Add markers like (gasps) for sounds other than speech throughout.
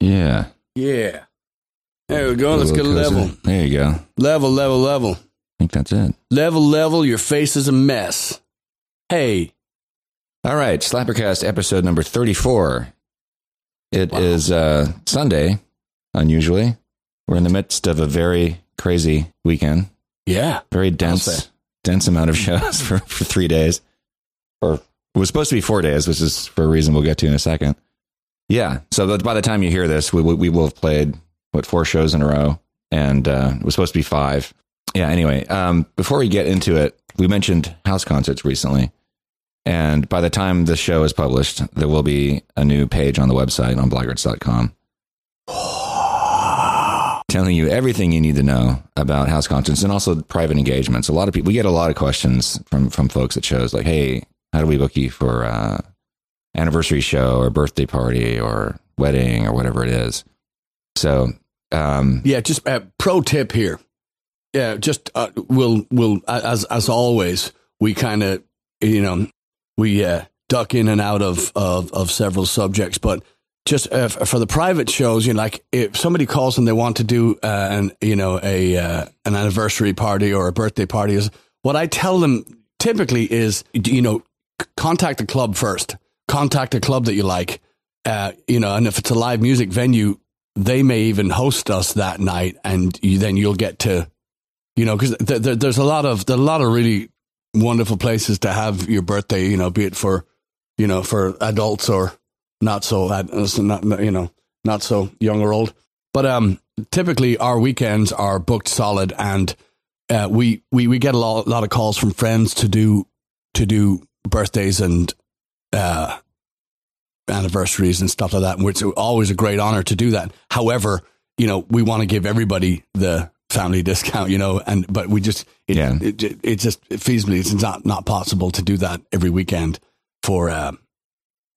Yeah. Yeah. There we go. Let's get a level. There you go. Level, Level, level, I think that's it. Level, level. Your face is a mess. Hey. All right, Slappercast episode number 34. It is Wow. uh, Sunday, unusually. We're in the midst of a very crazy weekend, Yeah. very dense, dense amount of shows (laughs) for, for three days. Or it was supposed to be four days, which is for a reason we'll get to in a second. Yeah, so by the time you hear this, we, we, we will have played, what, four shows in a row, and uh, it was supposed to be five. Yeah, anyway, um, before we get into it, we mentioned house concerts recently. And by the time this show is published, there will be a new page on the website on blaggards.com (gasps) telling you everything you need to know about house concerts and also private engagements. A lot of people, we get a lot of questions from, from folks at shows like, hey, how do we book you for uh, anniversary show or birthday party or wedding or whatever it is? So, um, Yeah, just uh, pro tip here. Yeah, just uh, we'll we'll as as always we kind of you know we uh, duck in and out of of, of several subjects, but just uh, for the private shows, you know, like if somebody calls and they want to do uh, an you know a uh, an anniversary party or a birthday party, is what I tell them typically is you know contact the club first, contact a club that you like, uh, you know, and if it's a live music venue, they may even host us that night, and you, then you'll get to, you know, because th- th- there's a lot of there's a lot of really wonderful places to have your birthday, you know, be it for, you know, for adults or not so, not you know, not so young or old. But um, typically our weekends are booked solid, and uh, we we we get a lot, lot of calls from friends to do to do birthdays and uh, anniversaries and stuff like that, which is always a great honor to do that. However, you know, we want to give everybody the family (laughs) discount, you know, and but we just it, Yeah. it, it, it just feasibly it's not not possible to do that every weekend for uh,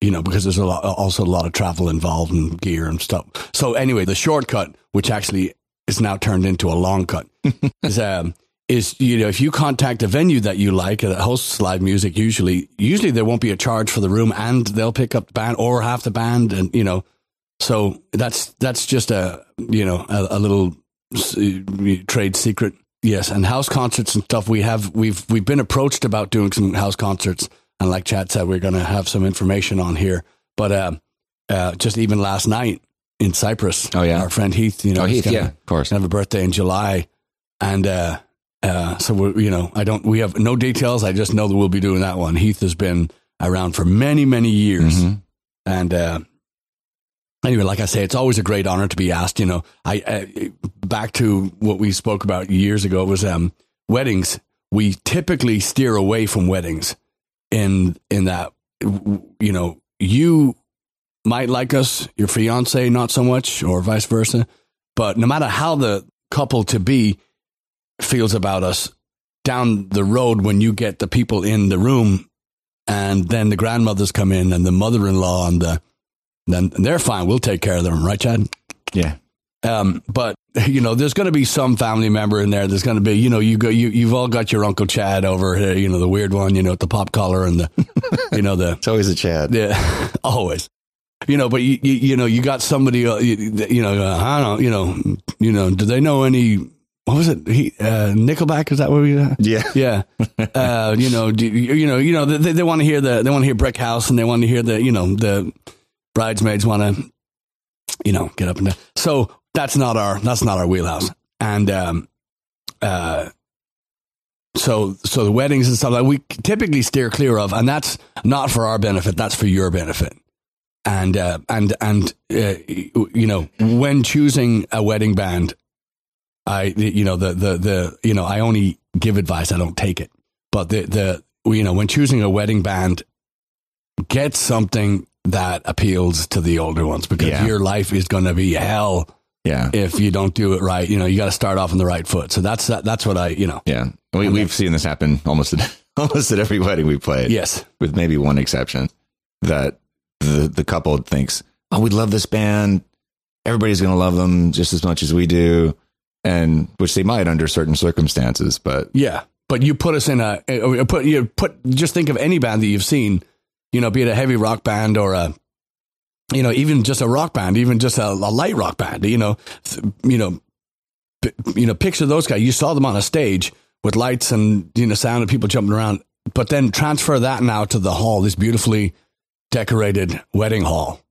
you know because there's a lot also a lot of travel involved and gear and stuff. So anyway, the shortcut, which actually is now turned into a long cut, (laughs) is um is you know if you contact a venue that you like that hosts live music usually usually there won't be a charge for the room and they'll pick up the band or half the band and you know so that's that's just a you know a, a little trade secret yes and house concerts and stuff we have we've we've been approached about doing some house concerts and like Chad said we're going to have some information on here but uh, uh, just even last night in Cyprus Oh, yeah. our friend Heath you know oh, Heath, gonna- yeah, of course. have a birthday in July, and uh, uh, so we're you know I don't we have no details. I just know that we'll be doing that one. Heath has been around for many many years, Mhm. and uh, anyway, like I say, it's always a great honor to be asked. You know, I, I back to what we spoke about years ago was um, weddings. We typically steer away from weddings in in that you know you might like us, your fiance not so much, or vice versa. But no matter how the couple to be feels about us, down the road when you get the people in the room, and then the grandmothers come in and the mother-in-law and the then they're fine. We'll take care of them, right, Chad? Yeah. Um, but you know, there's going to be some family member in there. There's going to be, you know, you go, you you've all got your Uncle Chad over here. You know, the weird one. You know, the pop collar and the, (laughs) you know, the It's always a Chad. yeah, (laughs) always. You know, but you, you you know you got somebody uh, you, you know uh, I don't you know you know do they know any what was it? He uh, Nickelback? Is that what we uh, Yeah. (laughs) yeah. Uh, you know do, you you know you know they, they want to hear the they want to hear Brick House and they want to hear the you know the bridesmaids want to you know get up and down. So that's not our that's not our wheelhouse. And um uh so so the weddings and stuff like we typically steer clear of and that's not for our benefit that's for your benefit. And uh, and and uh, you know when choosing a wedding band i you know the the the you know i only give advice i don't take it but the the you know when choosing a wedding band get something that appeals to the older ones because Yeah. your life is going to be hell Yeah. if you don't do it right you know you got to start off on the right foot so that's that, that's what i you know Yeah. We, we've seen this happen almost at, (laughs) almost at every wedding we played. yes with maybe one exception, that the the couple thinks, "Oh, we love this band. Everybody's going to love them just as much as we do," and which they might under certain circumstances. But Yeah, but you put us in a uh, put you put just think of any band that you've seen, you know, be it a heavy rock band or a you know, even just a rock band, even just a, a light rock band, you know, you know, you know, picture those guys. You saw them on a stage with lights and you know sound and people jumping around, but then transfer that now to the hall, this beautifully decorated wedding hall,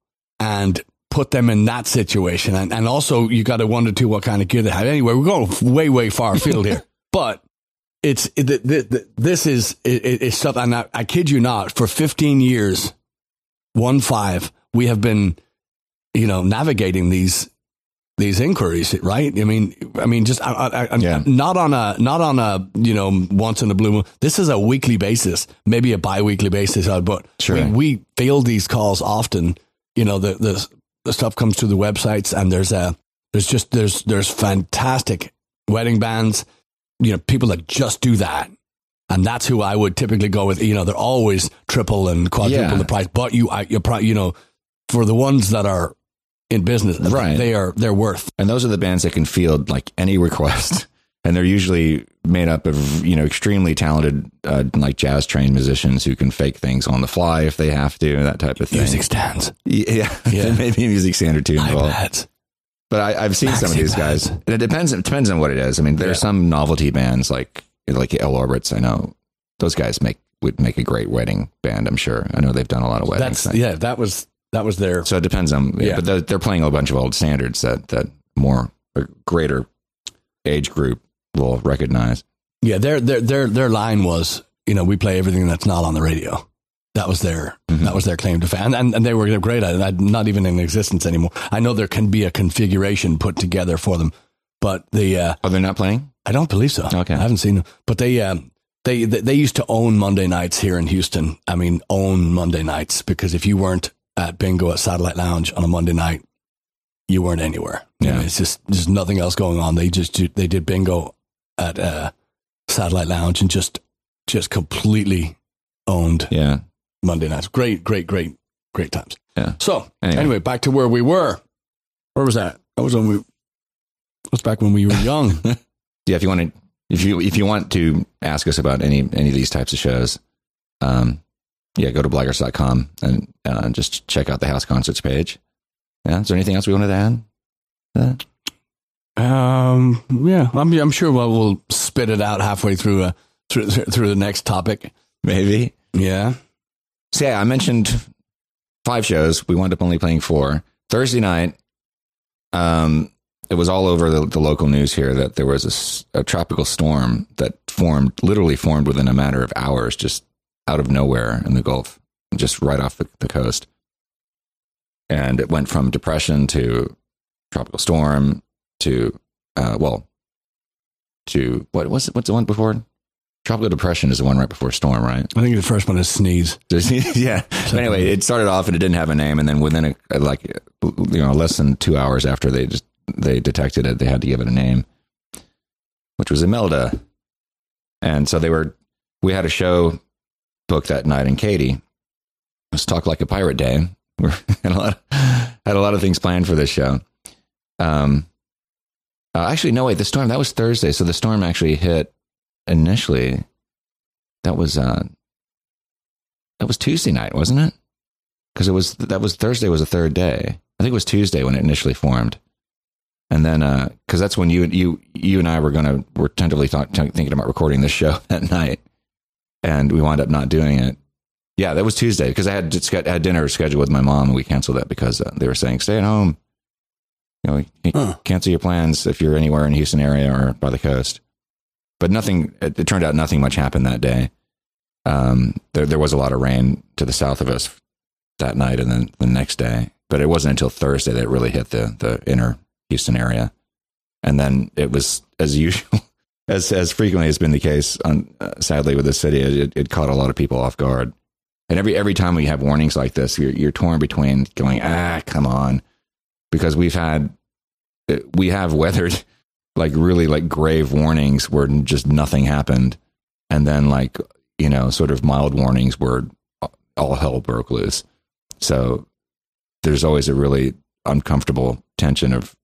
and put them in that situation. And, and also, you got to wonder too what kind of gear they have. Anyway, we're going way, way far afield here, (laughs) but it's it, the, the, this is it, it's stuff. And I, I kid you not, for 15 years, one five, we have been, you know, navigating these these inquiries, right? I mean, I mean, just I, I, I, Yeah. not on a not on a you know once in a blue moon. This is a weekly basis, maybe a bi-weekly basis, uh, but Sure. we, we field these calls often. You know, the the the stuff comes through the websites, and there's a there's just there's there's fantastic wedding bands. You know, people that just do that. And that's who I would typically go with. You know, they're always triple and quadruple Yeah. the price, but you, I, you're probably, you know, for the ones that are in business, Right. They are they're worth. And those are the bands that can field like any request. And they're usually made up of, you know, extremely talented, uh, like jazz trained musicians who can fake things on the fly if they have to, that type of thing. Music stands, Yeah. (laughs) Yeah. Maybe a music standard too involved. But I, I've seen some of Maxi these guys. And it depends. It depends on what it is. I mean, there Yeah. are some novelty bands like like Ell Orbits. I know those guys make would make a great wedding band. I'm sure. I know they've done a lot of weddings. That's yeah. That was that was their So it depends on. Yeah, Yeah. but they're, they're playing a bunch of old standards that that more a greater age group will recognize. yeah. Their their their their line was you know we play everything that's not on the radio. That was their Mhm. that was their claim to fame, and, and they were great at it. Not even in existence anymore. I know there can be a configuration put together for them, but the uh, Oh, they're not playing. I don't believe so. Okay. I haven't seen them, but they um, they they they used to own Monday nights here in Houston. I mean, own Monday nights because if you weren't at bingo at Satellite Lounge on a Monday night, you weren't anywhere. Yeah. know, it's just there's nothing else going on. They just they did bingo at uh, Satellite Lounge and just just completely owned Yeah. Monday nights. Great, great, great, great times. Yeah. So Anyway. anyway, back to where we were. Where was that? That was when we. Was back when we were young. (laughs) Yeah. If you want to, if you if you want to ask us about any any of these types of shows, um, yeah, go to blaggards.com and uh, just check out the house concerts page. Yeah. Is there anything else we wanted to add? Um, yeah, I'm, I'm sure we'll, we'll spit it out halfway through, uh, through, through the next topic. maybe. Yeah. So yeah, I mentioned five shows. We wound up only playing four. Thursday night, um, it was all over the, the local news here that there was a tropical storm that formed, literally formed within a matter of hours, just out of nowhere in the Gulf, just right off the, the coast. And it went from depression to tropical storm to, uh, well, to what was it? What's the one before? Tropical depression is the one right before storm, right? I think the first one is sneeze. (laughs) yeah. But anyway, it started off and it didn't have a name, and then within a, like you know less than two hours after they just they detected it, they had to give it a name, which was Imelda. And so they were. We had a show booked that night in Katy. It was Talk Like a Pirate Day. (laughs) We had a lot had a lot of things planned for this show. Um, uh, actually, no wait, the storm that was Thursday, so the storm actually hit initially. That was uh, that was Tuesday night, wasn't it? Because it was that was Thursday was the third day. I think it was Tuesday when it initially formed, and then uh, because that's when you you you and I were gonna were tentatively thinking about recording this show (laughs) that night, and we wound up not doing it. Yeah, that was Tuesday because I had got, had dinner scheduled with my mom, and we canceled that because uh, they were saying stay at home. You know, you Huh. cancel your plans if you're anywhere in Houston area or by the coast. But nothing. It, it turned out nothing much happened that day. Um, there there was a lot of rain to the south of us that night, and then the next day. But it wasn't until Thursday that it really hit the the inner Houston area, and then it was as (laughs) usual, as as frequently has been the case. On uh, sadly with the city, it, it caught a lot of people off guard. And every every time we have warnings like this, you're you're torn between going, ah, come on, because we've had uh, we have weathered (laughs) like really like grave warnings where just nothing happened, and then like you know sort of mild warnings where all hell broke loose. So there's always a really uncomfortable tension of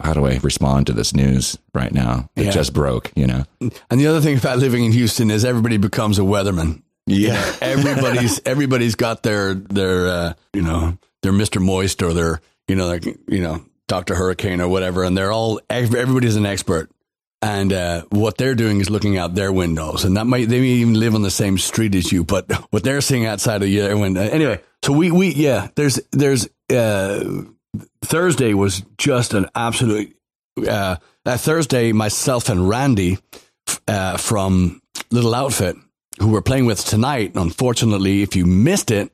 how do I respond to this news right now? It Yeah. just broke, you know. And the other thing about living in Houston is everybody becomes a weatherman. Yeah. Everybody's everybody's got their their uh, you know their Mister Moist or they're you know like you know Doctor Hurricane or whatever, and they're all everybody's an expert. And uh, what they're doing is looking out their windows, and that might they may even live on the same street as you, but (laughs) what they're seeing outside of your window. Anyway, so we we yeah, there's there's uh, Thursday was just an absolute. Uh, that Thursday, myself and Randy uh, from Little Outfit, who we're playing with tonight. Unfortunately, if you missed it,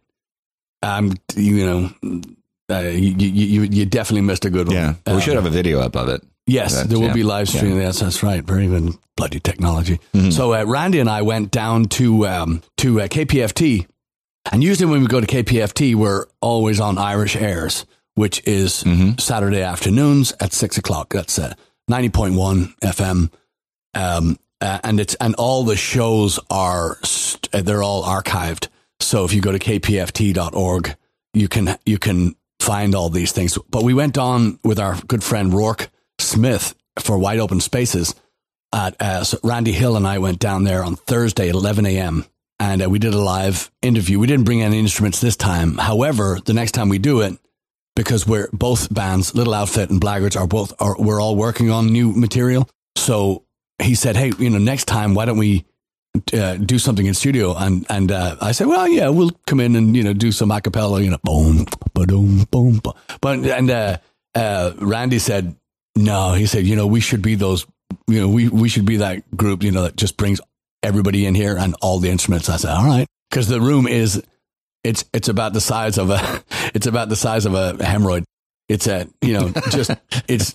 um, you know, uh, you, you you definitely missed a good one. Yeah, we should have a video up of it. Yes, That- there will yeah, be live streaming. Yes, that's right. Very good, bloody technology. So uh, Randy and I went down to um, to uh, KPFT, and usually when we go to KPFT, we're always on Irish Airs, which is Saturday afternoons at six o'clock. That's uh, ninety point one FM, um, uh, and it's and all the shows are st- uh, they're all archived. So if you go to kpft.org, you can you can find all these things. But we went on with our good friend Rourke Smith for Wide Open Spaces. At uh, so Randy Hill and I went down there on Thursday at 11 a.m. and uh, we did a live interview. We didn't bring any instruments this time. However, the next time we do it, because we're both bands, Little Outfit and Blaggards are both are we're all working on new material. So he said, "Hey, you know, next time, why don't we uh, do something in studio?" And and uh, I said, "Well, yeah, we'll come in and you know do some acapella, you know, boom, boom, boom, boom." But and uh, uh, Randy said, "No," he said, "You know, we should be those, you know, we we should be that group, you know, that just brings everybody in here and all the instruments." I said, "All right," because the room is it's it's about the size of a (laughs) it's about the size of a hemorrhoid. It's a you know just (laughs) it's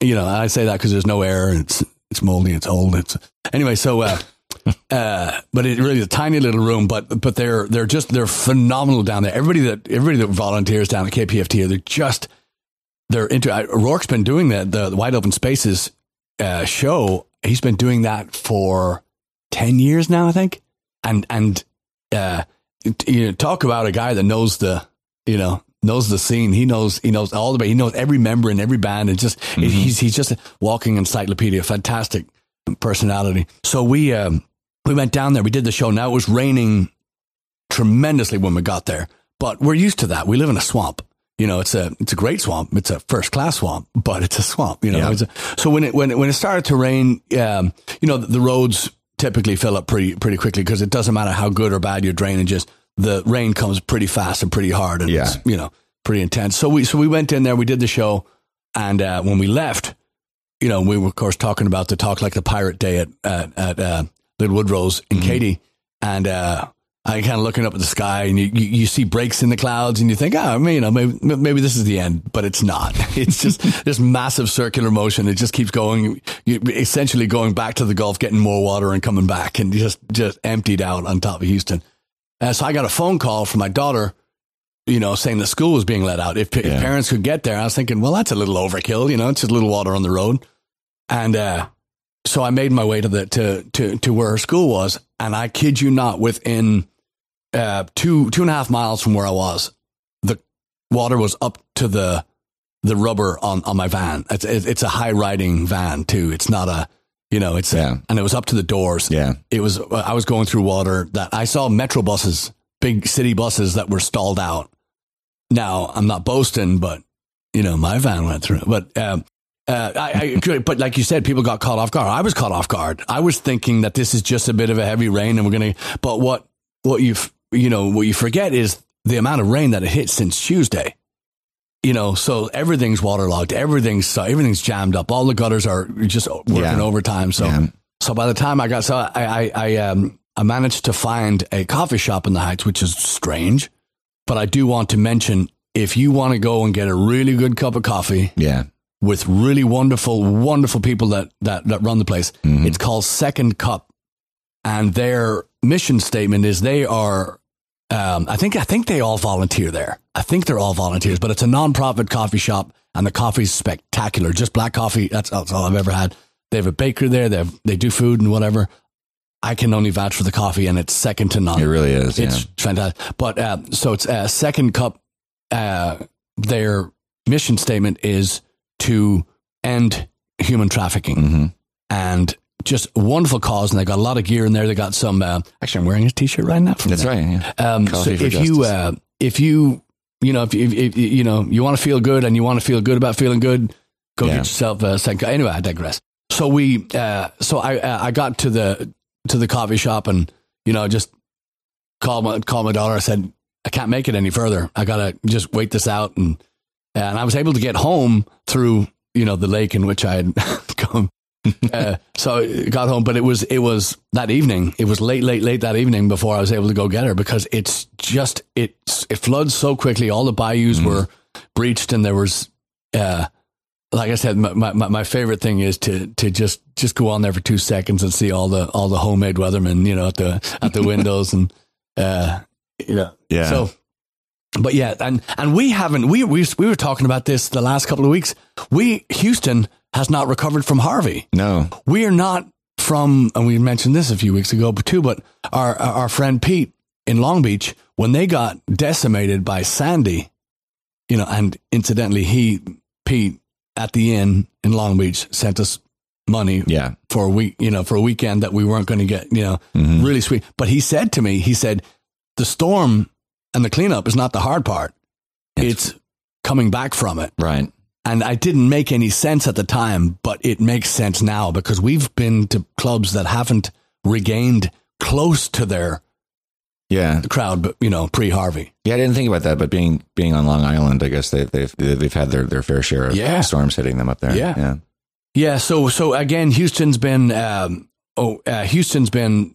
you know I say that because there's no air. It's it's moldy. It's old. It's anyway. So. Uh, (laughs) uh, but it really is a tiny little room, but but they're they're just they're phenomenal down there. Everybody that everybody that volunteers down at KPFT, they're just they're into. I, Rourke's been doing that the, the Wide Open Spaces uh, show. He's been doing that for ten years now, I think. And and uh, you know, talk about a guy that knows the you know knows the scene. He knows he knows all the he knows every member in every band. And just he's he's just a walking encyclopedia. Fantastic personality. So we um, we went down there. We did the show. Now it was raining tremendously when we got there, but we're used to that. We live in a swamp. You know, it's a it's a great swamp. It's a first class swamp, but it's a swamp. You know, Yeah. it's a, so when it when it, when it started to rain, um, you know, the, the roads typically fill up pretty pretty quickly because it doesn't matter how good or bad your drainage is. The rain comes pretty fast and pretty hard, and Yeah. it's you know pretty intense. So we so we went in there, we did the show, and uh, when we left, you know, we were of course talking about the talk like the pirate day at at, at uh, Little Woodrow's in Katy, and uh, I kind of looking up at the sky, and you, you, you see breaks in the clouds, and you think, oh, I mean, you know, maybe maybe this is the end, but it's not. (laughs) It's just (laughs) this massive circular motion. It just keeps going, you, essentially going back to the Gulf, getting more water and coming back, and just just emptied out on top of Houston. Uh, so I got a phone call from my daughter you know, saying the school was being let out. If, if parents could get there, I was thinking, well, that's a little overkill. You know, it's just a little water on the road. And uh, so I made my way to the to to to where her school was, and I kid you not, within uh, two two and a half miles from where I was, the water was up to the the rubber on on my van. It's it's a high riding van too. It's not a you know it's Yeah. and it was up to the doors Yeah. it was I was going through water that I saw metro buses, big city buses that were stalled out. Now I'm not boasting, but you know my van went through. But um, uh, I, I, but like you said, people got caught off guard. I was caught off guard. I was thinking that this is just a bit of a heavy rain, and we're gonna. But what what you you know what you forget is the amount of rain that it hit since Tuesday. You know, so everything's waterlogged, everything's everything's jammed up. All the gutters are just working Yeah. overtime. So Yeah. so by the time I got, so I, I, I, um, I managed to find a coffee shop in the Heights, which is strange, but I do want to mention if you want to go and get a really good cup of coffee Yeah. With really wonderful, wonderful people that, that, that run the place, Mhm. it's called Second Cup. And their mission statement is they are, um, I think, I think they all volunteer there. I think they're all volunteers, but it's a non-profit coffee shop and the coffee's spectacular. Just black coffee. That's, that's all I've ever had. They have a baker there. They have, they do food and whatever. I can only vouch for the coffee and it's second to none. It really is. It's yeah. fantastic. But uh, so it's uh, second cup. Uh, their mission statement is to end human trafficking hmm and just wonderful cause. And they got a lot of gear in there. They got some. Uh, actually, I'm wearing a t-shirt right now. From That's them. right. Yeah. Um, so if you uh, if you you know, if, if, if you know you want to feel good and you want to feel good about feeling good, go Yeah. get yourself a second. Anyway, I digress. So we, uh, so I, uh, I got to the to the coffee shop and you know just called my called my daughter. I said I can't make it any further. I gotta just wait this out and and I was able to get home through you know the lake in which I had (laughs) come. uh, so I got home, but it was it was that evening. It was late, late, late that evening before I was able to go get her because it's just it it floods so quickly. All the bayous were breached, and there was, uh, like I said, my, my my favorite thing is to to just just go on there for two seconds and see all the all the homemade weathermen, you know, at the at the (laughs) windows and uh, you know, Yeah. So, but yeah, and and we haven't we we we were talking about this the last couple of weeks. We Houston has not recovered from Harvey. No. We are not from, and we mentioned this a few weeks ago, too. But our our friend Pete in Long Beach, when they got decimated by Sandy, you know, and incidentally, he Pete at the inn in Long Beach sent us money Yeah. for a week, you know, for a weekend that we weren't going to get, you know, Mhm. really sweet. But he said to me, he said, the storm and the cleanup is not the hard part. It's coming back from it. Right. And I didn't make any sense at the time, but it makes sense now because we've been to clubs that haven't regained close to their Yeah. crowd, but you know, pre Harvey. Yeah, I didn't think about that, but being being on Long Island, I guess they, they've they've had their, their fair share of Yeah. storms hitting them up there. Yeah. yeah, Yeah. So, so again, Houston's been, um, oh, uh, Houston's been,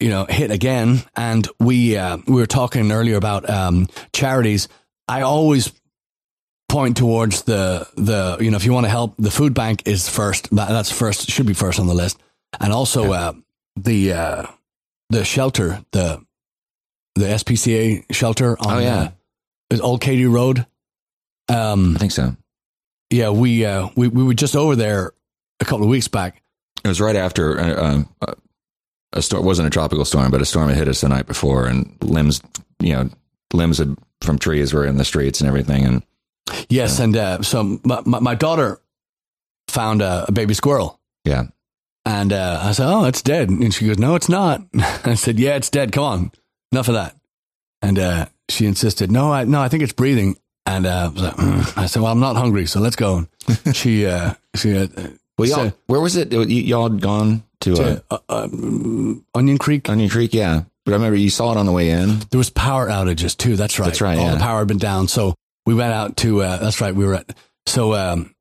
you know, hit again. And we, uh, we were talking earlier about, um, charities. I always point towards the, the, you know, if you want to help, the food bank is first. That, that's first, should be first on the list. And also, uh, the, uh, the shelter, the, the SPCA shelter on, Oh, yeah. uh, is Old Katy Road. Um, I think so. yeah, we, uh, we, we were just over there a couple of weeks back. It was right after uh, uh, a storm. wasn't a tropical storm, but a storm had hit us the night before, and limbs, you know, limbs had, from trees were in the streets and everything. And Yes, and uh, so my, my, my daughter found a, a baby squirrel, yeah, and uh, I said, "Oh, it's dead." And she goes, "No, it's not." (laughs) I said, "Yeah, it's dead. Come on, enough of that." And uh, she insisted, "No, I no, I think it's breathing." And uh, I, like, "Mm." I said, "Well, I'm not hungry, so let's go." she uh, she uh, well, y'all, said, where was it? Y- Y'all had gone to, uh, to, uh, um, Onion Creek. Onion Creek, yeah. But I remember you saw it on the way in. There was power outages too. That's right. That's right, All yeah. the power had been down, so we went out to. Uh, that's right. We were at. So um,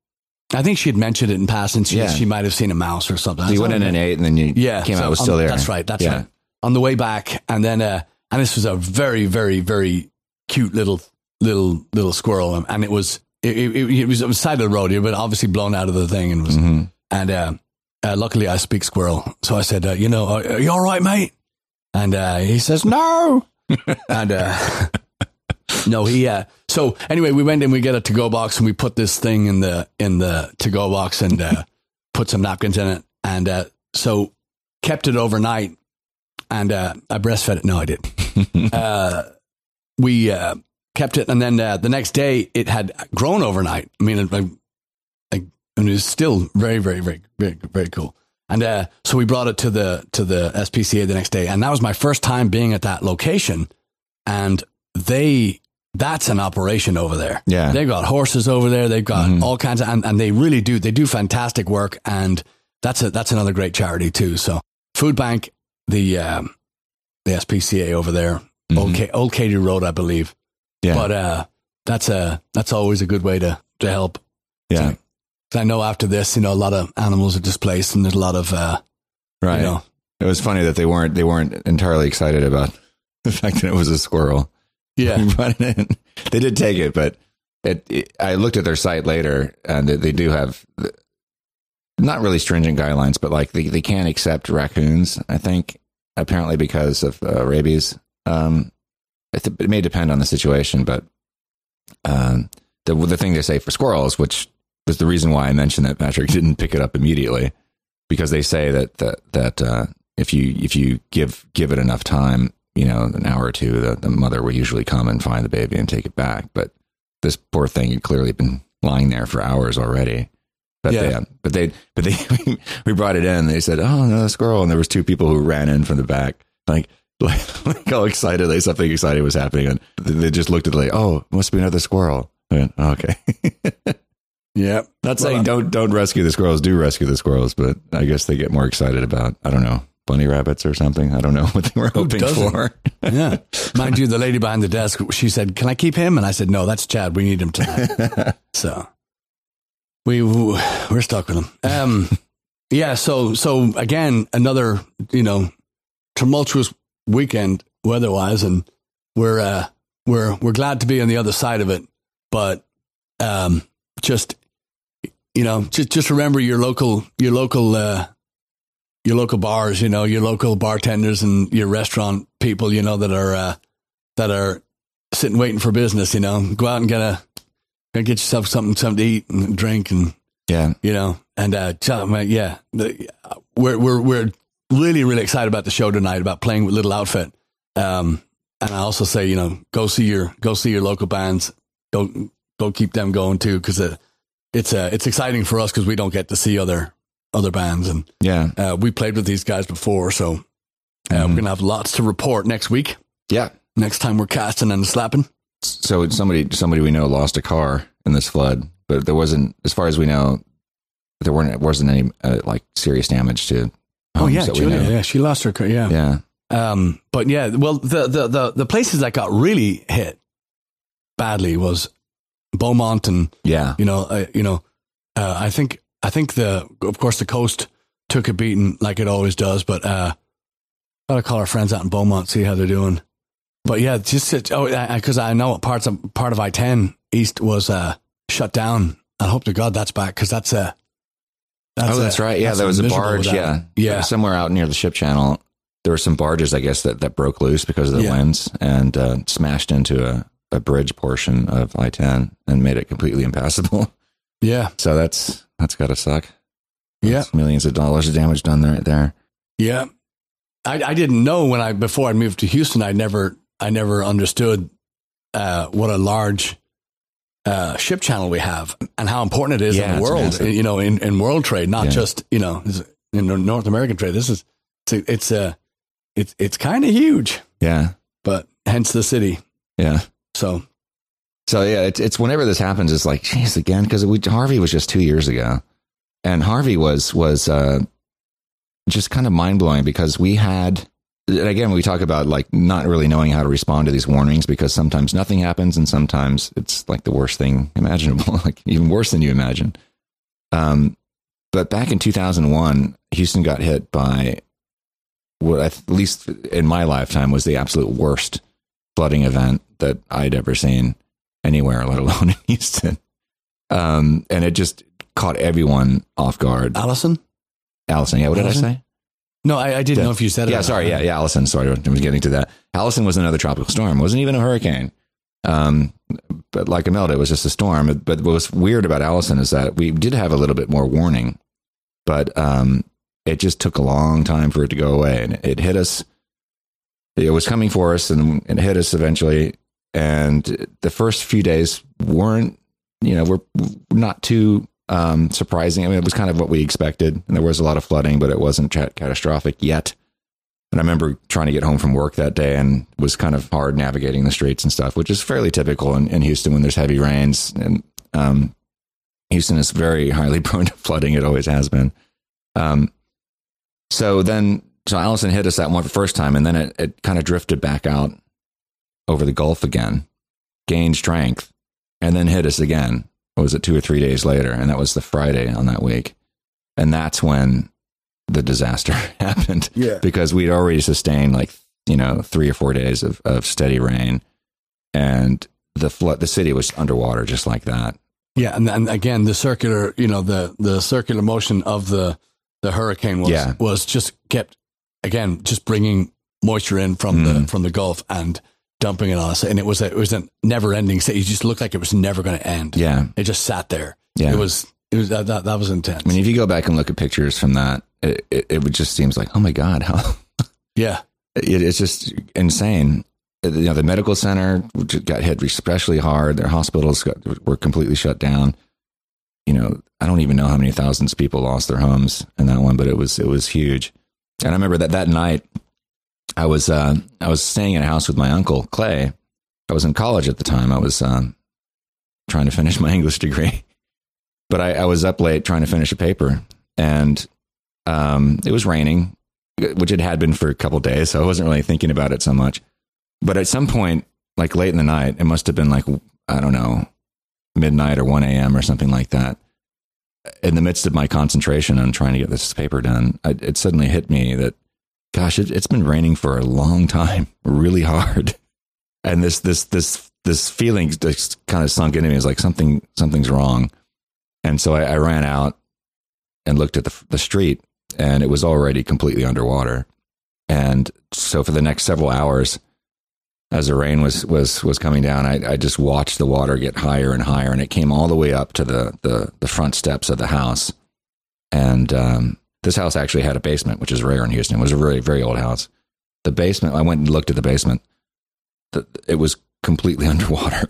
I think she had mentioned it in passing. She, Yeah. she might have seen a mouse or something. So you went in and ate, and then you Yeah, came so out was still there. That's right. That's Yeah. right. On the way back, and then uh, and this was a very, very, very cute little little little squirrel, and it was it, it, it was on the side of the road, It but obviously blown out of the thing, and was hmm and uh, uh, luckily I speak squirrel, so I said, uh, you know, are, are you all right, mate? And uh, he says no, (laughs) and uh, no, he. Uh, so anyway, we went and we get a to go box and we put this thing in the in the to go box and uh, (laughs) put some napkins in it, and uh, so kept it overnight, and uh, I breastfed it. No, I didn't. (laughs) uh, we uh, kept it, and then uh, the next day it had grown overnight. I mean, like, and it was still very, very, very, very, very cool. And uh, so we brought it to the to the SPCA the next day, and that was my first time being at that location. And they, that's an operation over there. Yeah. they've got horses over there. They've got Mhm. all kinds of, and, and they really do. They do fantastic work, and that's a that's another great charity too. So Food Bank, the um, the SPCA over there, Old, Mhm. K- Old Katy Road, I believe. Yeah. But uh, that's a that's always a good way to to help. yeah. I know after this, you know, a lot of animals are displaced, and there's a lot of uh, Right. you know, It was funny that they weren't they weren't entirely excited about (laughs) the fact that it was a squirrel. yeah, (laughs) We brought it in. They did take it, but it, it- I looked at their site later, and they, they do have the- not really stringent guidelines, but like they, they can't accept raccoons. I think apparently because of uh, rabies. Um, it may depend on the situation, but um, the the thing they say for squirrels, which was the reason why I mentioned that Patrick (laughs) didn't pick it up immediately, because they say that that that uh, if you if you give give it enough time, you know, an hour or two, the, the mother will usually come and find the baby and take it back. But this poor thing had clearly been lying there for hours already. But Yeah. they, uh, but they, but they, (laughs) we brought it in. They said, "Oh no, the squirrel!" And there was two people who ran in from the back, like, (laughs) like, like how excited, like something exciting was happening, and they just looked at it like, oh, must be another squirrel. Went, okay. (laughs) Yeah. Not saying don't don't rescue the squirrels. Do rescue the squirrels, but I guess they get more excited about I don't know bunny rabbits or something. I don't know (laughs) what they were hoping for. Yeah. Mind you, the lady behind the desk, she said, Can I keep him? And I said, No, that's Chad. We need him tonight. so we, we're stuck with him. Um, yeah. So, so again, another, you know, tumultuous weekend weather wise. And we're, uh, we're, we're glad to be on the other side of it. But, um, just, you know, just, just remember your local, your local, uh, your local bars, you know, your local bartenders and your restaurant people, you know, that are uh, that are sitting waiting for business. You know, go out and get a get yourself something something to eat and drink, and Yeah, you know, and uh, uh, yeah, we're we're we're really really excited about the show tonight about playing with Little Outfit. Um, and I also say, you know, go see your go see your local bands. Go go keep them going too, because uh, it's uh, it's exciting for us because we don't get to see other other bands and. yeah, Uh, we played with these guys before, so uh, Mhm. we're gonna have lots to report next week. yeah. Next time we're casting and slapping. So somebody somebody we know lost a car in this flood, but there wasn't, as far as we know, there weren't wasn't any uh, like serious damage to. Oh yeah, Julia. Yeah, she lost her. Yeah. yeah, Um, but yeah, well, the, the the the places that got really hit badly was Beaumont and yeah, you know uh, you know uh, I think I think the of course the coast took a beating like it always does, but uh, gotta call our friends out in Beaumont see how they're doing. But yeah, just oh, because I, know parts of part of I ten East was uh, shut down. I hope to God that's back because that's a. That's oh, that's a- right. Yeah, that's there was a barge. Yeah, Yeah. somewhere out near the ship channel. There were some barges, I guess, that, that broke loose because of the Yeah. winds and uh, smashed into a, a bridge portion of I ten and made it completely impassable. (laughs) yeah, So that's that's got to suck. yeah. Millions of dollars of damage done right there. Yeah. I, I didn't know when I before I moved to Houston I never I never understood uh, what a large uh, ship channel we have and how important it is Yeah, in the world massive. you know in, in world trade not Yeah. just you know in North American trade this is it's a, it's a, it's it's kind of huge Yeah, but hence the city yeah. so So yeah, it's it's whenever this happens, it's like, geez, again, because Harvey was just two years ago, and Harvey was was uh, just kind of mind blowing because we had. And again, we talk about like not really knowing how to respond to these warnings because sometimes nothing happens and sometimes it's like the worst thing imaginable, (laughs) like even worse than you imagine. Um, but back in 2001, Houston got hit by what, at least in my lifetime, was the absolute worst flooding event that I'd ever seen anywhere, let alone (laughs) in Houston. Um, and it just caught everyone off guard. Allison Allison, yeah, what did I say? No I, I didn't know if you said it Yeah, sorry, yeah, yeah, Allison. Sorry, I was getting to that. Allison was another tropical storm. It wasn't even a hurricane. Um, but like Imelda, it was just a storm. But what was weird about Allison is that we did have a little bit more warning, but um, it just took a long time for it to go away, and it hit us. It was coming for us, and it hit us eventually. And the first few days weren't, you know, we're not too um, surprising. I mean, it was kind of what we expected, and there was a lot of flooding, but it wasn't ca- catastrophic yet. And I remember trying to get home from work that day and was kind of hard navigating the streets and stuff, which is fairly typical in, in Houston when there's heavy rains. And um, Houston is very highly (laughs) prone to flooding. It always has been. Um, so then, so Allison hit us that one first time, and then it, it kind of drifted back out over the Gulf again, gained strength, and then hit us again. What was it, two or three days later? And that was the Friday on that week. And that's when the disaster (laughs) happened yeah because we'd already sustained like you know three or four days of, of steady rain and the flood the city was underwater just like that Yeah, and, and again, the circular, you know, the the circular motion of the the hurricane was Yeah. was just kept again just bringing moisture in from the Mhm. from the Gulf and dumping it on us, and it was a, it was a never ending. City. It just looked like it was never going to end. yeah it just sat there. yeah It was it was that that, that was intense. i mean if you go back and look at pictures from that it, it, it would just seems like oh my god how (laughs) yeah, it, it's just insane uh, you know the medical center got hit especially hard their hospitals got, were completely shut down you know i don't even know how many thousands of people lost their homes in that one but it was it was huge and i remember that that night I was uh, I was staying in a house with my uncle Clay. I was in college at the time. I was um, trying to finish (laughs) my English degree, but I, I was up late trying to finish a paper, and um, it was raining, which it had been for a couple days, so I wasn't really thinking about it so much. But at some point, like late in the night, it must have been like I don't know, midnight or one a.m. or something like that. In the midst of my concentration on trying to get this paper done, I, it suddenly hit me that gosh, it, it's been raining for a long time, (laughs) really hard. And this, this, this, this feeling just kind of sunk into me. It's like something, something's wrong. And so I, I ran out and looked at the, the street and it was already completely underwater. And so for the next several hours, as the rain was was was coming down, I, I just watched the water get higher and higher, and it came all the way up to the the, the front steps of the house. And um, this house actually had a basement, which is rare in Houston. It was a really very old house. The basement, I went and looked at the basement. The, it was completely (laughs) underwater.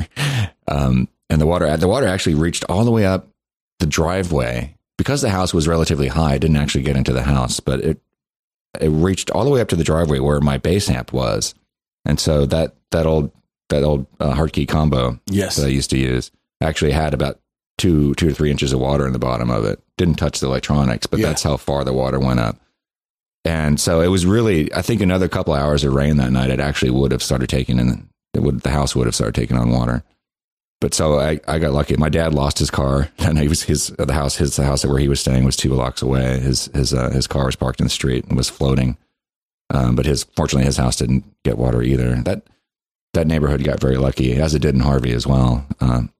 Um, and the water, the water actually reached all the way up the driveway because the house was relatively high. It didn't actually get into the house, but it, it reached all the way up to the driveway where my bass amp was. And so that, that old, that old uh, Hartke combo Yes. that I used to use actually had about two two or three inches of water in the bottom of it. Didn't touch the electronics, but Yeah. that's how far the water went up. And so it was really, I think, another couple hours of rain that night. It actually would have started taking and It would the house would have started taking on water. But so I, I got lucky. My dad lost his car, (laughs) and he was his the house his the house where he was staying was two blocks away. His his uh, his car was parked in the street and was floating. Um, but his fortunately his house didn't get water either. That that neighborhood got very lucky, as it did in Harvey as well. Um,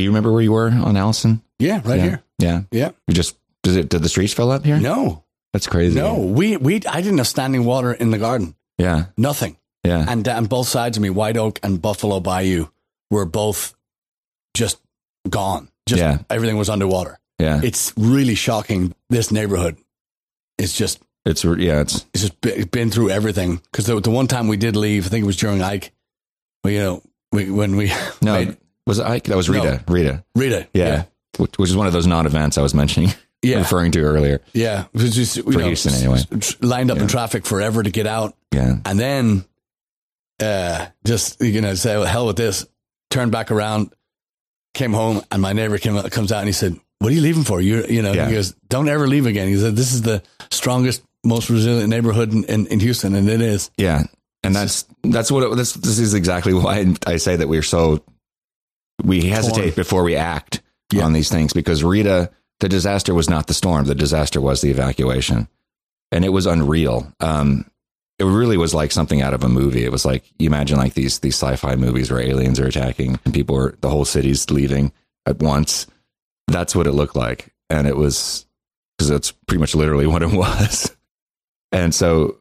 do you remember where you were on Allison? Yeah, right yeah. here. Yeah. Yeah. You just did it? Did the streets fill up here? No, That's crazy. no, we we I didn't have standing water in the garden. Yeah. Nothing. Yeah. And down both sides of me, White Oak and Buffalo Bayou, were both just gone. Just Yeah. everything was underwater. Yeah. It's really shocking. This neighborhood is just It's yeah. It's it's just been through everything. Because the, the one time we did leave, I think it was during Ike. Well, you know, we, when we no. (laughs) made- was it Ike? That was Rita. Rita. Rita, Yeah. Which, which is one of those non-events I was mentioning, (laughs) yeah, referring to earlier. yeah. It was just For know, Houston, anyway. lined up in traffic forever to get out, Yeah. and then uh, just you know say well, hell with this. Turned back around, came home, and my neighbor came comes out and he said, "What are you leaving for? You you know?" Yeah. He goes, "Don't ever leave again." He said, "This is the strongest, most resilient neighborhood in, in, in Houston, and it is." Yeah. And that's that's what it, this this is exactly why I say that we're so we hesitate before we act Yeah. on these things because Rita the disaster was not the storm. The disaster was the evacuation. And it was unreal. Um it really was like something out of a movie. It was like you imagine like these these sci-fi movies where aliens are attacking and people are the whole city's leaving at once. That's what it looked like. And it was because that's pretty much literally (laughs) what it was. And so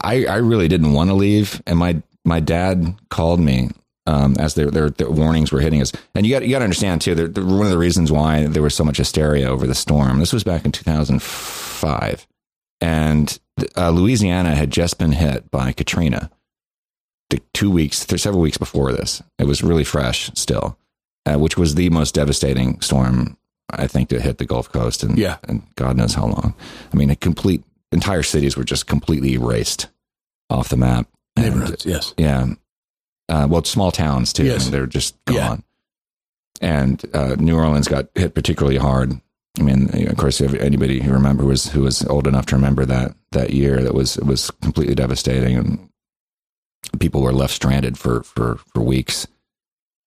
I, I really didn't want to leave, and my my dad called me um, as their, their their warnings were hitting us. And you got you got to understand too. that that one of the reasons why there was so much hysteria over the storm. This was back in 2005, and uh, Louisiana had just been hit by Katrina. Two weeks, several weeks before this, it was really fresh still, uh, which was the most devastating storm I think to hit the Gulf Coast, and Yeah. and God knows how long. I mean, a complete entire cities were just completely erased off the map. And, Neighborhoods, yes. yeah. Uh, well, small towns too. Yes. They're just Yeah. gone. And uh, New Orleans got hit particularly hard. I mean, of course, if anybody who remember who was who was old enough to remember that that year, that was it was completely devastating, and people were left stranded for for for weeks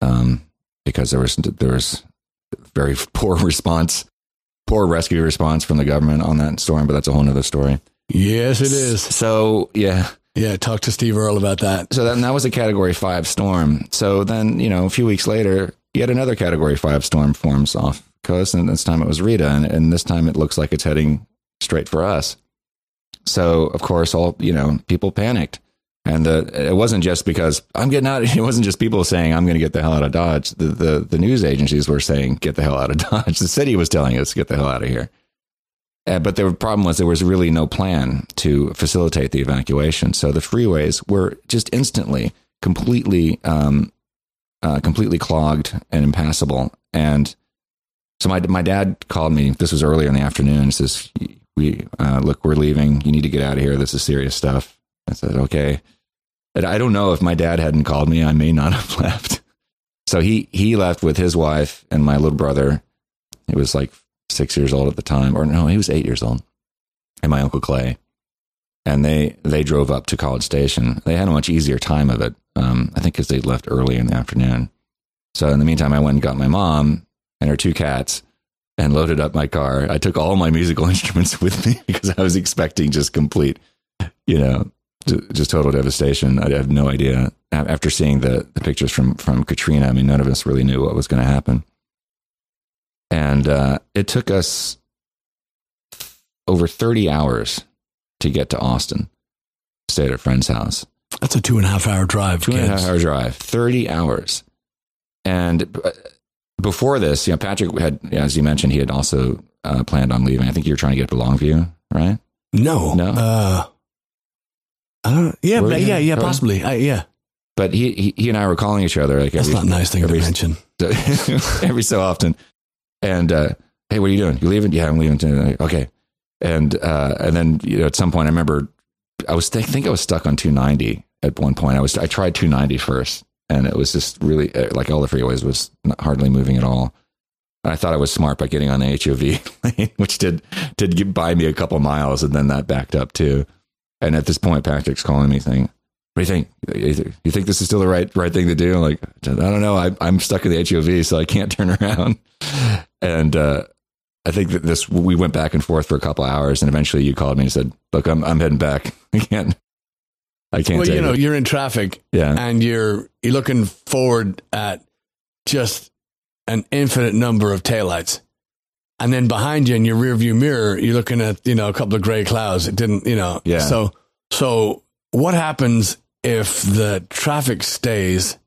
um, because there was there was very (laughs) poor response, poor rescue response from the government on that storm. But that's a whole other story. Yes, it is. So yeah, Yeah, talk to Steve Earle about that. so then that was a category five storm. So then, you know, a few weeks later, yet another category five storm forms off coast. And this time it was Rita. And, and this time it looks like it's heading straight for us. So, of course, all, you know, people panicked. And the, it wasn't just because I'm getting out. (laughs) It wasn't just people saying I'm going to get the hell out of Dodge. The, the the news agencies were saying get the hell out of Dodge. (laughs) The city was telling us get the hell out of here. Uh, but the problem was there was really no plan to facilitate the evacuation. So the freeways were just instantly completely, um, uh, completely clogged and impassable. And so my my dad called me. This was earlier in the afternoon. and Says, "We uh, look, we're leaving. You need to get out of here. This is serious stuff." I said, okay. And I don't know if my dad hadn't called me, I may not (laughs) have left. So he, he left with his wife and my little brother. It was like six years old at the time, or no, he was eight years old, and my uncle Clay. And they, they drove up to College Station. They had a much easier time of it, um, I think because they left early in the afternoon. So in the meantime, I went and got my mom and her two cats and loaded up my car. I took all my musical (laughs) instruments with me (laughs) because I was expecting just complete, you know, just total devastation. I have no idea. After seeing the, the pictures from, from Katrina, I mean, none of us really knew what was going to happen. And uh, it took us over 30 hours to get to Austin, stay at a friend's house. That's a two and a half hour drive. Two and a half hour drive, 30 hours. And uh, before this, you know, Patrick had, as you mentioned, he had also uh, planned on leaving. I think you were trying to get to Longview, right? No. No? Uh, I don't, yeah, but yeah, yeah, possibly. I, yeah. But he, he, he and I were calling each other like That's every, not a nice thing to every, mention. (laughs) every so often. And uh, hey, what are you doing? You leaving? Yeah, I'm leaving. Too. Okay. And uh, and then you know, at some point, I remember I was I think I was stuck on 290 at one point. I was I tried 290 first, and it was just really uh, like all the freeways was hardly moving at all. And I thought I was smart by getting on the HOV (laughs) lane, which did did buy me a couple miles, and then that backed up too. And at this point, Patrick's calling me saying, "What do you think? You think this is still the right right thing to do?" I'm like, I don't know. I, I'm stuck in the HOV, so I can't (laughs) turn around. And uh, I think that this we went back and forth for a couple hours, and eventually you called me and said, "Look, I'm I'm heading back. (laughs) I can't. I can't Well, you know, it." you're in traffic Yeah, and you're you're looking forward at just an infinite number of taillights. And then behind you in your rear view mirror, you're looking at, you know, a couple of gray clouds. It didn't, you know. Yeah. So so what happens if the traffic stays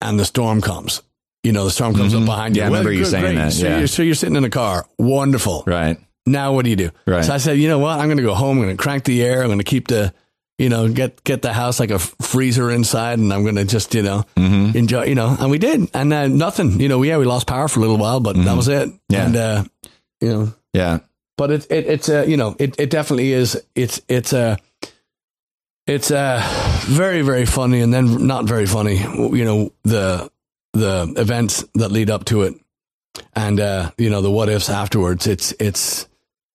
and the storm comes? You know, the storm comes Mhm. up behind you. Yeah, I remember you good, saying great. that, So, yeah. you're, so you're sitting in the car. Wonderful. right, Now what do you do? right. So I said, you know what? I'm going to go home. I'm going to crank the air. I'm going to keep the, you know, get get the house like a freezer inside, and I'm going to just, you know, hmm enjoy, you know. And we did, and uh, nothing. You know, yeah, we lost power for a little while, but that Mhm. was it. Yeah. And uh, you know, Yeah, but it, it it's a, you know, it it definitely is. It's it's a. It's uh, very very funny, and then not very funny. You know the the events that lead up to it, and uh, you know the what ifs afterwards. It's it's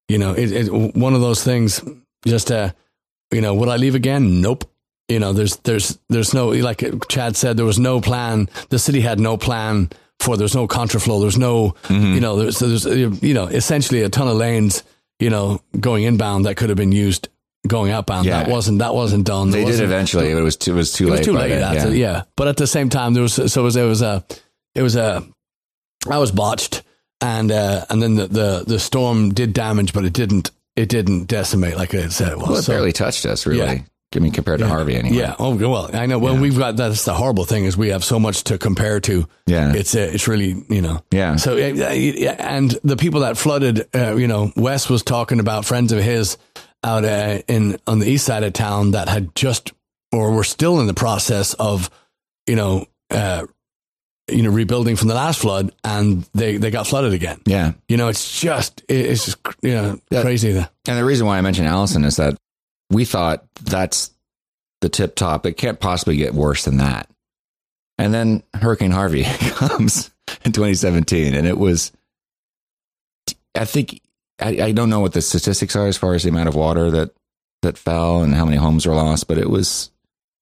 you know it, it one of those things. Just uh, you know, would I leave again? Nope. You know, there's there's there's no like Chad said, there was no plan. The city had no plan for. There's no contraflow. There's no Mhm. you know there's there's you know essentially a ton of lanes you know going inbound that could have been used going outbound. Yeah. That wasn't that wasn't done. they There did wasn't- eventually. It was too, it was too it late. was too late. yeah. it, yeah. But at the same time, there was so it was it was a it was a I was botched, and uh, and then the, the the storm did damage, but it didn't it didn't decimate like it said it was. Well, it So- barely touched us, really. Yeah. I mean, compared to Yeah. Harvey, anyway. Yeah. Oh well, I know. Well, Yeah. we've got that's the horrible thing is we have so much to compare to. yeah, It's uh, it's really you know. yeah. So and the people that flooded, uh, you know, Wes was talking about friends of his out uh, in on the east side of town that had just or were still in the process of, you know, uh, you know, rebuilding from the last flood, and they they got flooded again. yeah. You know, it's just it's just you know Yeah. crazy. That And the reason why I mentioned Allison is that we thought that's the tip top. It can't possibly get worse than that. And then Hurricane Harvey (laughs) comes in 2017, and it was, I think, I, I don't know what the statistics are as far as the amount of water that that fell and how many homes were lost, but it was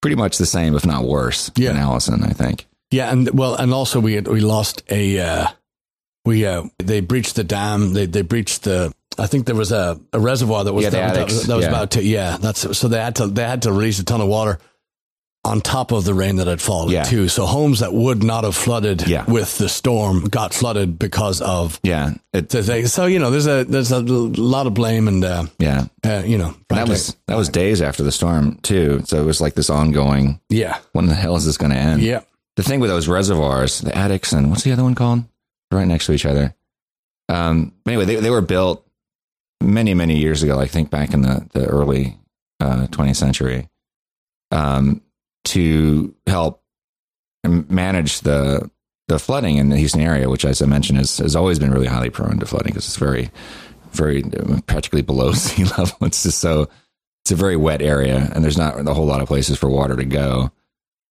pretty much the same, if not worse, Yeah. than Allison. I think. yeah, and well, and also we had, we lost a uh, we uh, they breached the dam. They they breached the. I think there was a, a reservoir that was Yeah, that, that was- that was Yeah. about to yeah. That's so they had to they had to release a ton of water on top of the rain that had fallen Yeah. too. So homes that would not have flooded Yeah. with the storm got flooded because of Yeah, it, the thing. So you know, there's a there's a lot of blame and uh, yeah. uh, you know that was that was days after the storm too. So it was like this ongoing. yeah When the hell is this going to end? yeah the thing with those reservoirs, the Addicks, and what's the other one called? Right next to each other. Um, anyway, they, they were built many, many years ago, I think back in the, the early uh, 20th century, um, to help manage the the flooding in the Houston area, which, as I mentioned, has, has always been really highly prone to flooding because it's very, very uh, practically below (laughs) sea level. It's just so it's a very wet area, and there's not a whole lot of places for water to go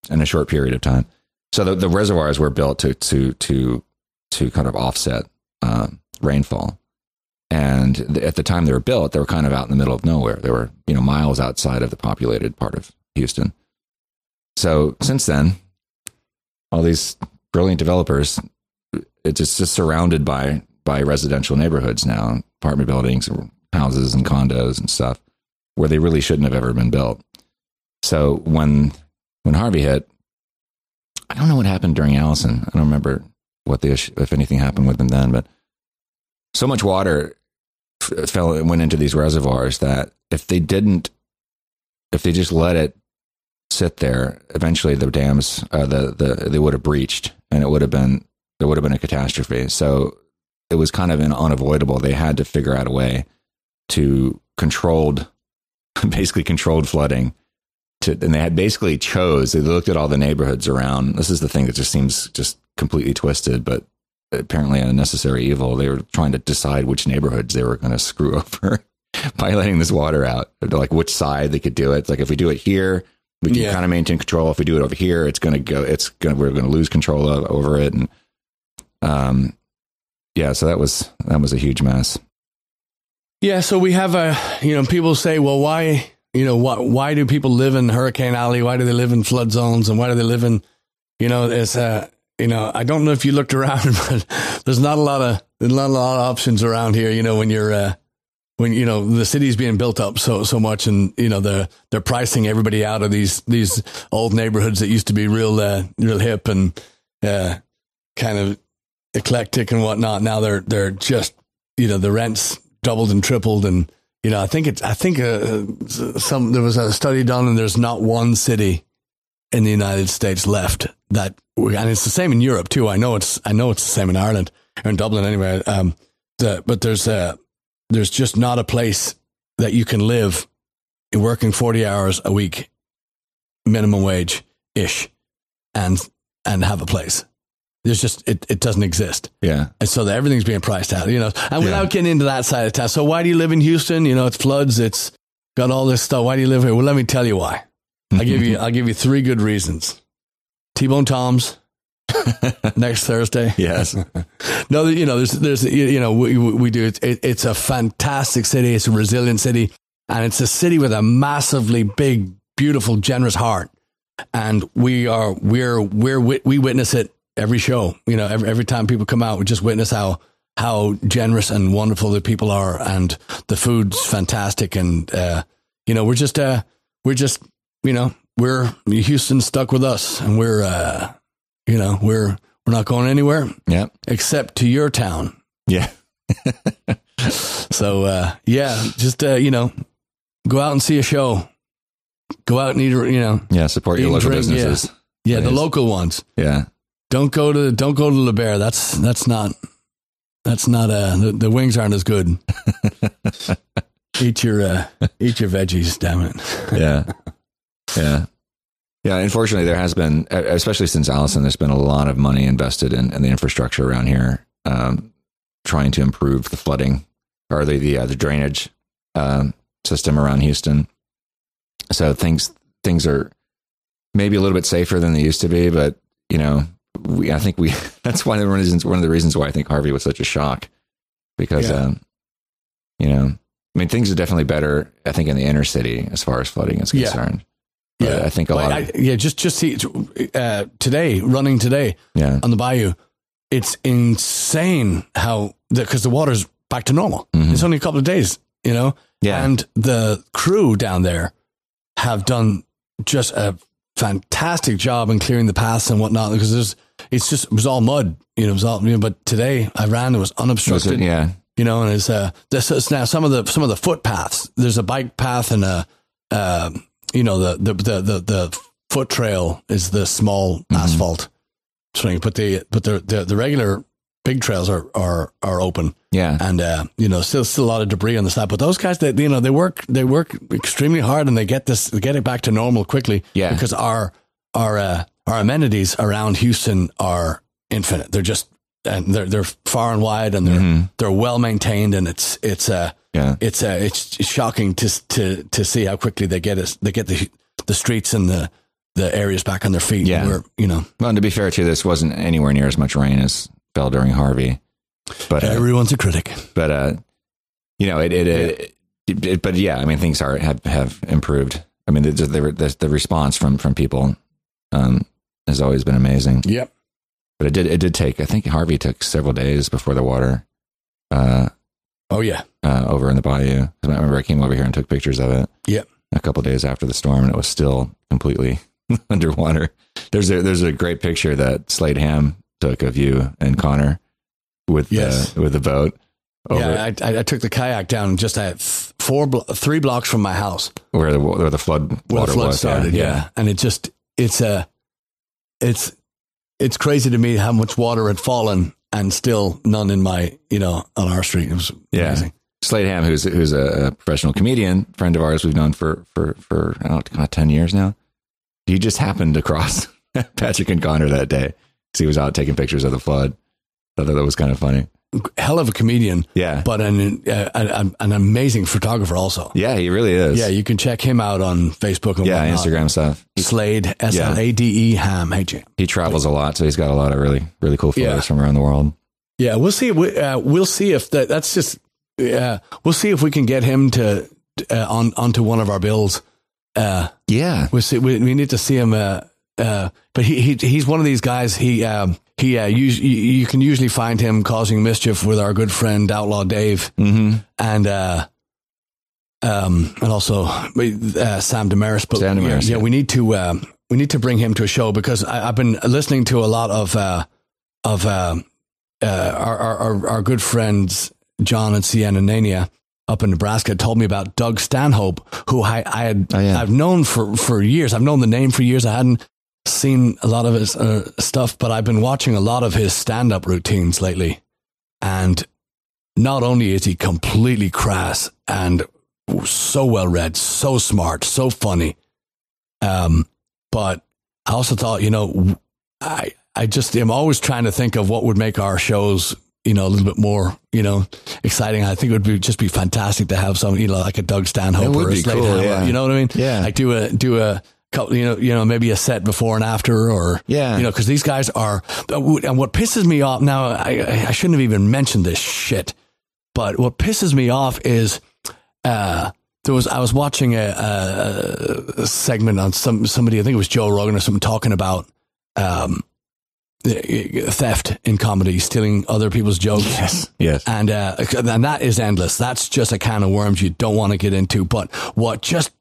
in a short period of time. So the, the reservoirs were built to to to to kind of offset um, rainfall. And at the time they were built, they were kind of out in the middle of nowhere. They were you know miles outside of the populated part of Houston. So since then, all these brilliant developers, it's just, surrounded by by residential neighborhoods now, apartment buildings, houses, and condos and stuff, where they really shouldn't have ever been built. So when when Harvey hit, I don't know what happened during Allison. I don't remember what the issue, if anything happened with them then, but so much water fell and went into these reservoirs that if they didn't, if they just let it sit there, eventually the dams, uh, the the they would have breached, and it would have been there would have been a catastrophe. So it was kind of an unavoidable. They had to figure out a way to controlled, (laughs) basically controlled flooding. To, and they had basically chose. They looked at all the neighborhoods around. This is the thing that just seems just completely twisted, but apparently a necessary evil. They were trying to decide which neighborhoods they were going to screw (laughs) over by letting this water out. Like which side they could do it. It's like if we do it here, we can Yeah. kind of maintain control. If we do it over here, it's going to go. It's going. to We're going to lose control of, over it. And um, yeah. So that was that was a huge mess. Yeah, so we have a, you know, people say, well, why, you know, why, why do people live in Hurricane Alley? Why do they live in flood zones? And why do they live in, you know, it's, uh, you know, I don't know if you looked around, (laughs) but there's not a lot of, there's not a lot of options around here, you know, when you're, uh, when, you know, the city's being built up so, so much and, you know, they're, they're pricing everybody out of these, these old neighborhoods that used to be real, uh, real hip and, uh, kind of eclectic and whatnot. Now they're, they're just, you know, the rents doubled and tripled and you know i think it's i think uh, some there was a study done and there's not one city in the united states left that and it's the same in europe too i know it's i know it's the same in ireland or in dublin anyway um the, but there's uh there's just not a place that you can live working 40 hours a week minimum wage ish and and have a place there's just it, it doesn't exist Yeah. and so that everything's being priced out, you know. And without Yeah. getting into that side of town, so why do you live in Houston? You know, it's floods, it's got all this stuff. Why do you live here? Well, let me tell you why. I'll give (laughs) you I'll give you three good reasons. T Bone Tom's (laughs) next Thursday. yes. (laughs) No, you know, there's there's you know we we do it, it. It's a fantastic city. It's a resilient city, and it's a city with a massively big, beautiful, generous heart. And we are we're we're we witness it every show. You know, every every time people come out, we just witness how how generous and wonderful the people are, and the food's fantastic. And uh, you know, we're just uh we're just you know we're Houston stuck with us, and we're uh you know we're we're not going anywhere Yeah. except to your town. Yeah. (laughs) So uh, yeah, just uh, you know, go out and see a show. Go out and eat. You know, Yeah. Support your local drink, businesses. yeah, the local ones. Yeah. Don't go to don't go to Le Bear. That's that's not that's not uh the, the wings aren't as good. (laughs) eat your uh, eat your veggies, damn it. yeah, (laughs) yeah, yeah. Unfortunately, there has been, especially since Allison, there's been a lot of money invested in, in the infrastructure around here, um, trying to improve the flooding or the the, uh, the drainage um, system around Houston. So things things are maybe a little bit safer than they used to be, but you know, we I think we (laughs) that's one of the reasons one of the reasons why I think Harvey was such a shock because Yeah. um, you know. I mean, things are definitely better. I think in the inner city as far as flooding is concerned. But Yeah. I think a Like, lot. Of, I, yeah, just just see uh, today running today yeah, on the bayou. It's insane how because the water's back to normal. Mhm. It's only a couple of days, you know. yeah, And the crew down there have done just a fantastic job in clearing the paths and whatnot because there's it's just it was all mud, you know. It was all, you know, but today I ran, it was Was it- unobstructed, yeah, you know, and it's uh this is now some of the some of the footpaths. There's a bike path and a uh, you know the the the the, the foot trail is the small Mhm. asphalt swing, but the but the, the the regular big trails are are are open yeah, and uh, you know still still a lot of debris on the side. But those guys, they you know they work they work extremely hard and they get this they get it back to normal quickly. Yeah. because our our uh, our amenities around Houston are infinite. They're just and they're they're far and wide and they're Mhm. they're well maintained and it's it's uh Yeah. it's uh, it's shocking to to to see how quickly they get us they get the the streets and the the areas back on their feet. Yeah. We're, you know, Well, and to be fair too, this wasn't anywhere near as much rain as fell during Harvey. But uh, everyone's a critic. but uh, you know, it it, it, it, it- but yeah, I mean, things are have have improved. I mean, the the, the, the response from from people um, has always been amazing. Yep. But it did it did take. I think Harvey took several days before the water uh, Oh yeah. uh, over in the bayou. I remember I came over here and took pictures of it. Yep. A couple days after the storm, and it was still completely (laughs) underwater. There's a there's a great picture that Slade Ham took of you and Connor with Yes. the with the boat over Yeah, I, I, I took the kayak down just at four, blo- three blocks from my house where the where the flood where water the flood was. started. Yeah. and it just it's a it's it's crazy to me how much water had fallen and still none in my you know on our street. It was Yeah. amazing. Slade Ham, who's who's a, professional comedian, friend of ours, we've known for for for I don't know, ten years now. He just happened across (laughs) Patrick and Connor that day because he was out taking pictures of the flood. I thought that was kind of funny. Hell of a comedian, Yeah, but an uh, an, an amazing photographer also. yeah, he really is. Yeah, you can check him out on Facebook and yeah, whatnot. Instagram stuff. Slade S L A D E Ham H A. He travels a lot, so he's got a lot of really really cool photos Yeah. from around the world. Yeah, we'll see. We, uh, we'll see if that. That's just. Yeah, we'll see if we can get him to uh, on onto one of our bills. Uh, Yeah, we see. We, we need to see him. Uh, uh, but he, he he's one of these guys. He um, he uh, you, you can usually find him causing mischief with our good friend Outlaw Dave mm-hmm. and uh, um, and also uh, Sam Damaris. But Sam Damaris, yeah, yeah. we need to um, we need to bring him to a show because I, I've been listening to a lot of uh, of uh, uh, our, our our our good friends John and Sienna Nania up in Nebraska told me about Doug Stanhope, who I, I had Oh, yeah. I've known for for years. I've known the name for years. I hadn't seen a lot of his uh, stuff, but I've been watching a lot of his stand up routines lately, and not only is he completely crass and so well read, so smart, so funny, um, but I also thought, you know, I I just am always trying to think of what would make our shows, you know, a little bit more, you know, exciting. I think it would be just be fantastic to have some, you know, like a Doug Stanhope or a Slade cool, Hammer, yeah. you know what I mean? Yeah. like do a do a couple, you know, you know, maybe a set before and after, or Yeah. you know, because these guys are. And what pisses me off now, I I shouldn't have even mentioned this shit, but what pisses me off is, uh, there was I was watching a, a, a segment on some somebody I think it was Joe Rogan or something talking about um, theft in comedy, stealing other people's jokes. yes, yes. And uh, and that is endless. That's just a can of worms you don't want to get into. But what just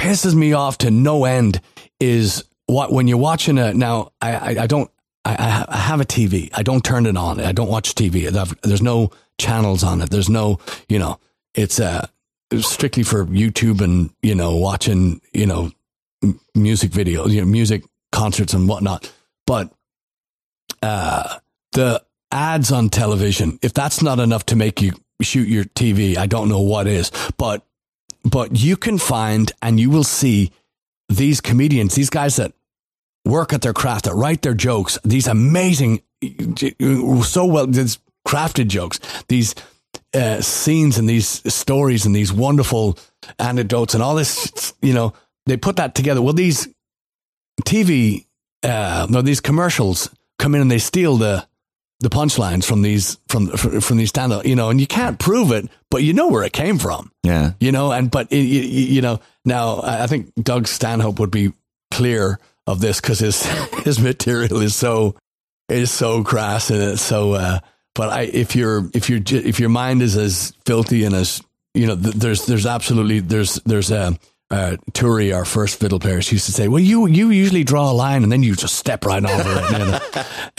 pisses me off to no end is what when you're watching a now I I, I don't I, I have a TV. I don't turn it on. I don't watch TV. There's no channels on it. There's no you know it's uh strictly for YouTube and you know watching you know music videos, you know music concerts and whatnot. But uh the ads on television, if that's not enough to make you shoot your TV, I don't know what is. But but you can find and you will see these comedians, these guys that work at their craft, that write their jokes, these amazing, so well, crafted jokes, these uh, scenes and these stories and these wonderful anecdotes and all this, you know, they put that together. Well, these TV, uh, no, these commercials come in and they steal the the punchlines from these from from, these stand up, you know, and you can't prove it, but you know where it came from. Yeah, you know and but it, you, you know now i I think doug stanhope would be clear of this because his (laughs) his material is so is so crass and it's so uh but i if you're if you're if your mind is as filthy and as you know th- there's there's absolutely there's there's a uh, Turi, our first fiddle player, she used to say, "Well, you you usually draw a line and then you just step right over it." You know,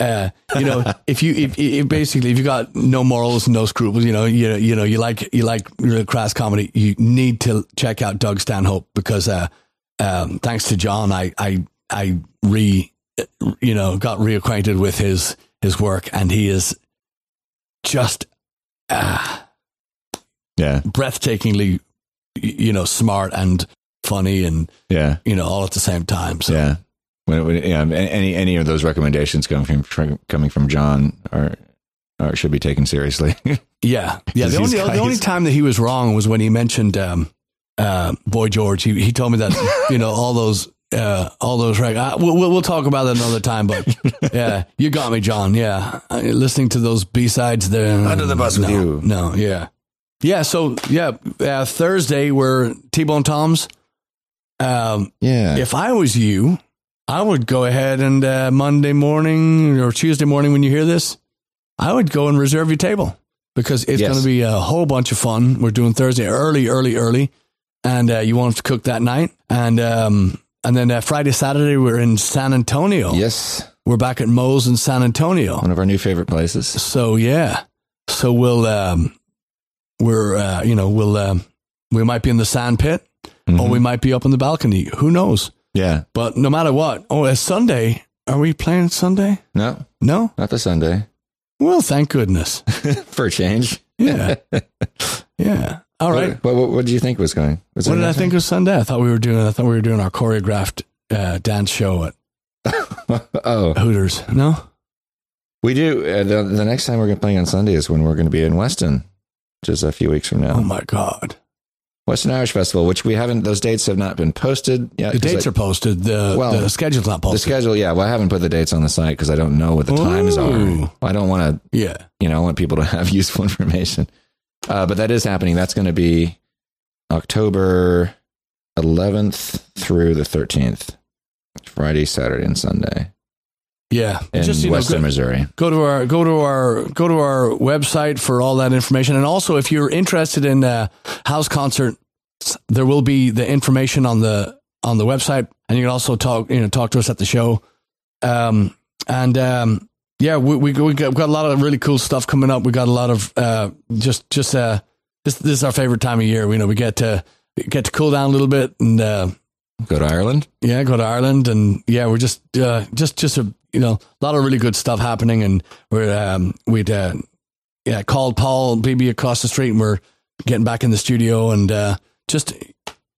(laughs) uh, you know if you if, if basically if you got no morals, and no scruples, you know, you you know you like you like real crass comedy, you need to check out Doug Stanhope because uh, um, thanks to John, I I I re you know got reacquainted with his his work, and he is just uh, yeah, breathtakingly you know smart and funny and yeah, you know all at the same time. So yeah. When, when, yeah, any any of those recommendations coming from coming from John are, are should be taken seriously. (laughs) Yeah, yeah. The only guys- the only time that he was wrong was when he mentioned um, uh, Boy George. He he told me that (laughs) you know all those uh, all those rec- uh, we'll, we'll we'll talk about that another time. But (laughs) yeah, you got me, John. Yeah, Uh, listening to those B sides there. Under the bus with no, you. No, yeah, yeah. So yeah, uh, Thursday we're T Bone Tom's. Um, Yeah. if I was you, I would go ahead and uh, Monday morning or Tuesday morning when you hear this, I would go and reserve your table because it's Yes. going to be a whole bunch of fun. We're doing Thursday early, early, early, and uh, you want to cook that night, and um, and then uh, Friday, Saturday we're in San Antonio. yes. We're back at Moe's in San Antonio. One of our new favorite places. So yeah, so we'll um, we're uh, you know we'll um, we might be in the sand pit or Mhm. we might be up on the balcony. Who knows? yeah. But no matter what, oh, it's Sunday. Are we playing Sunday? No, No. not the Sunday. Well, thank goodness. (laughs) For a change. Yeah. (laughs) yeah. All right. What, what, what, did you think was going? Was What did I think was Sunday? I thought we were doing. I thought we were doing our choreographed uh, dance show at (laughs) oh, Hooters. No. we do. Uh, the, the next time we're going to play on Sunday is when we're going to be in Weston, which is a few weeks from now. Oh my God. Weston Irish Festival, which we haven't. Those dates have not been posted yet. The dates I- are posted. The Well, the schedule's not posted. the schedule. Yeah, well, I haven't put the dates on the site because I don't know what the times are. I don't want to yeah. you know, I want people to (laughs) have useful information. Uh, but that is happening. That's going to be October 11th through the 13th, Friday, Saturday, and Sunday Yeah. in Just you know, go, Missouri. go to our go to our go to our website for all that information, and also if you're interested in uh, house concert, there will be the information on the on the website, and you can also talk you know talk to us at the show. Um, and um, yeah, we we we got, we got a lot of really cool stuff coming up. We got a lot of uh, just just uh, this this is our favorite time of year. You know, we get to get to cool down a little bit and. Uh, Go to Ireland. yeah, go to Ireland, and yeah, we're just uh, just just a you know a lot of really good stuff happening, and we're um, we'd uh, yeah called Paul Beebe across the street, and we're getting back in the studio, and uh, just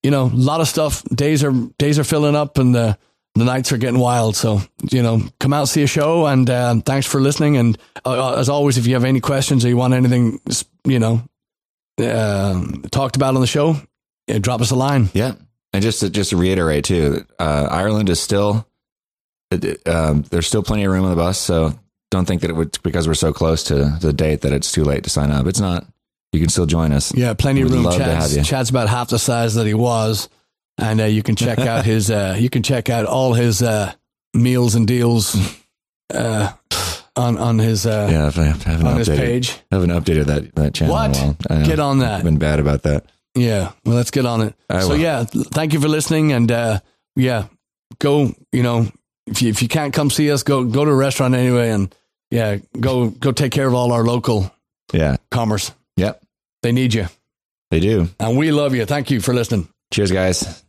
you know a lot of stuff. Days are days are filling up, and the the nights are getting wild. So you know, come out see a show, and uh, thanks for listening. And uh, as always, if you have any questions or you want anything, you know, uh, talked about on the show, drop us a line. Yeah. And just to, just to reiterate too, uh, Ireland is still, um, there's still plenty of room on the bus. So don't think that it would, because we're so close to the date that it's too late to sign up. It's not. You can still join us. Yeah, plenty of room. Chad's. Chad's about half the size that he was, and uh, you can check out (laughs) his. Uh, you can check out all his uh, meals and deals uh, on on his uh, Yeah. If I haven't on his updated, page. haven't updated that, that channel What? in a while. I. Get on that. I've been bad about that. Yeah, well, let's get on it. I so will. yeah, thank you for listening, and uh, yeah, go. You know, if you if you can't come see us, go go to a restaurant anyway, and yeah, go go take care of all our local Yeah. commerce. Yep. They need you, They do. and we love you. Thank you for listening. Cheers, guys.